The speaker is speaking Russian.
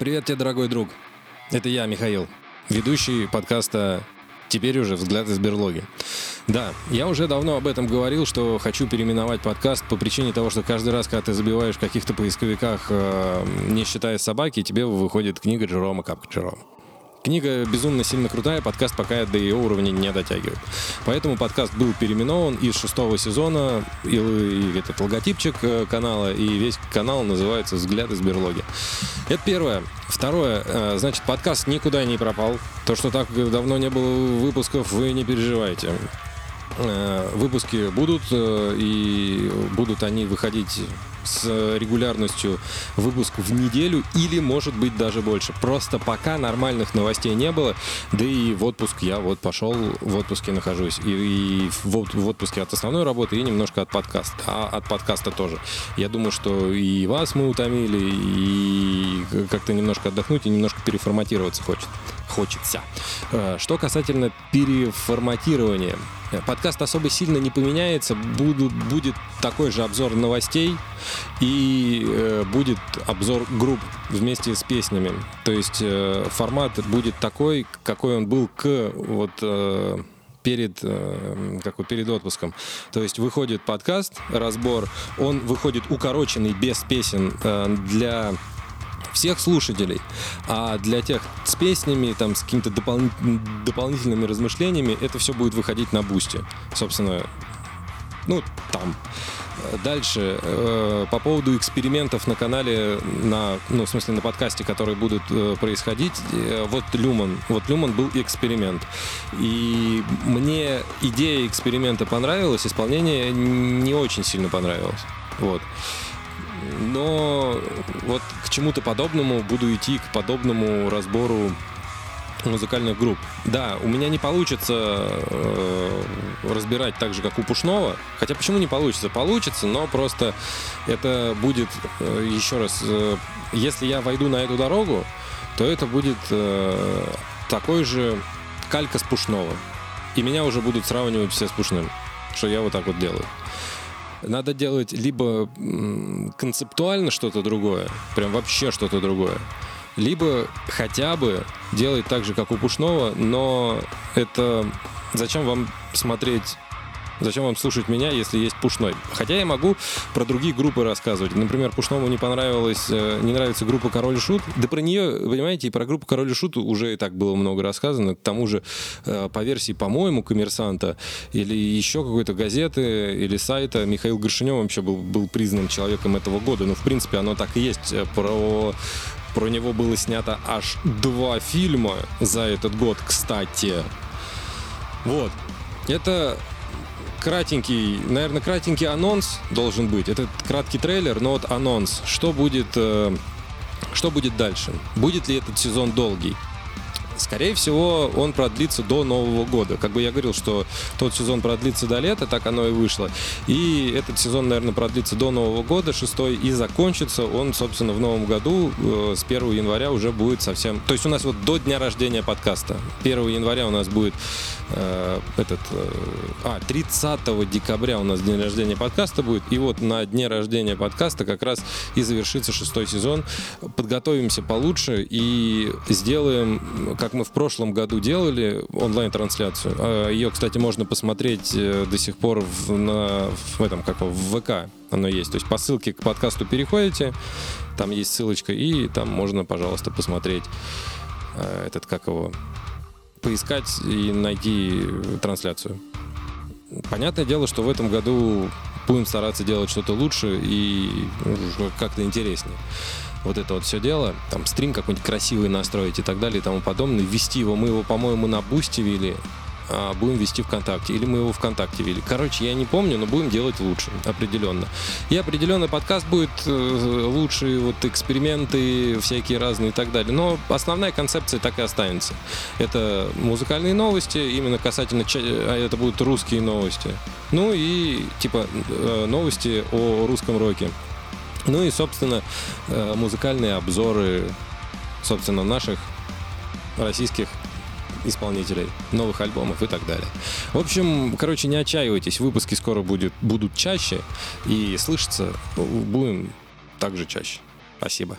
Привет тебе, дорогой друг. Это я, Михаил, ведущий подкаста «Теперь уже взгляд из берлоги». Да, я уже давно об этом говорил, что хочу переименовать подкаст по причине того, что каждый раз, когда ты забиваешь в каких-то поисковиках, э, не считая собаки, тебе выходит книга Джерома Капка Джерома. Книга безумно сильно крутая, подкаст пока до ее уровня не дотягивает. Поэтому подкаст был переименован из шестого сезона, и, и этот логотипчик э, канала, и весь канал называется «Взгляд из берлоги». Это первое. Второе, э, значит, подкаст никуда не пропал. То, что так давно не было выпусков, вы не переживайте. Э, выпуски будут, и будут они выходить с регулярностью выпуск в неделю или, может быть, даже больше. Просто пока нормальных новостей не было, да и в отпуск я вот пошел, в отпуске нахожусь. И, и в, в отпуске от основной работы и немножко от подкаста. А от подкаста тоже. Я думаю, что и вас мы утомили, и как-то немножко отдохнуть, и немножко переформатироваться хочет, хочется. Э, что касательно переформатирования. Подкаст особо сильно не поменяется. Буду, будет такой же обзор новостей и э, будет обзор групп вместе с песнями. То есть э, формат будет такой, какой он был к вот э, перед, э, как вот перед отпуском. То есть выходит подкаст, разбор, он выходит укороченный, без песен э, для всех слушателей. А для тех с песнями, там, с какими-то допол- дополнительными размышлениями, это все будет выходить на бусте. Собственно, ну, там. Дальше, э, по поводу экспериментов на канале, на, ну, в смысле, на подкасте, которые будут э, происходить, э, вот Люман, вот Люман был эксперимент. И мне идея эксперимента понравилась, исполнение не очень сильно понравилось. Вот. Но вот к чему-то подобному буду идти, к подобному разбору музыкальных групп. Да, у меня не получится э, разбирать так же, как у Пушного. Хотя почему не получится? Получится, но просто это будет, э, еще раз, э, если я войду на эту дорогу, то это будет э, такой же калька с Пушного. И меня уже будут сравнивать все с Пушным, что я вот так вот делаю. Надо делать либо концептуально что-то другое, прям вообще что-то другое, либо хотя бы делать так же, как у Пушного, но это зачем вам смотреть Зачем вам слушать меня, если есть Пушной? Хотя я могу про другие группы рассказывать. Например, Пушному не понравилась, э, не нравится группа Король и Шут. Да про нее, понимаете, и про группу Король и Шут уже и так было много рассказано. К тому же, э, по версии, по-моему, коммерсанта или еще какой-то газеты или сайта, Михаил Горшинев вообще был, был признан человеком этого года. Ну, в принципе, оно так и есть. Э, про про него было снято аж два фильма за этот год, кстати. Вот. Это кратенький, наверное, кратенький анонс должен быть. Это краткий трейлер, но вот анонс. Что будет, э, что будет дальше? Будет ли этот сезон долгий? Скорее всего, он продлится до Нового года. Как бы я говорил, что тот сезон продлится до лета, так оно и вышло. И этот сезон, наверное, продлится до Нового года, шестой, и закончится он, собственно, в Новом году. Э, с 1 января уже будет совсем... То есть у нас вот до дня рождения подкаста. 1 января у нас будет э, этот... Э, а, 30 декабря у нас день рождения подкаста будет. И вот на дне рождения подкаста как раз и завершится шестой сезон. Подготовимся получше и сделаем, как как мы в прошлом году делали онлайн-трансляцию. А, Ее, кстати, можно посмотреть э, до сих пор в, на, в этом, как в ВК оно есть. То есть по ссылке к подкасту переходите, там есть ссылочка, и там можно, пожалуйста, посмотреть э, этот, как его, поискать и найти трансляцию. Понятное дело, что в этом году будем стараться делать что-то лучше и ну, как-то интереснее вот это вот все дело, там стрим какой-нибудь красивый настроить и так далее и тому подобное, ввести его, мы его, по-моему, на бусте вели, а будем вести ВКонтакте, или мы его ВКонтакте вели. Короче, я не помню, но будем делать лучше, определенно. И определенно подкаст будет э, лучше, вот эксперименты всякие разные и так далее. Но основная концепция так и останется. Это музыкальные новости, именно касательно, а это будут русские новости. Ну и типа э, новости о русском роке. Ну и, собственно, э, музыкальные обзоры, собственно, наших российских исполнителей, новых альбомов и так далее. В общем, короче, не отчаивайтесь, выпуски скоро будет, будут чаще, и слышаться будем также чаще. Спасибо.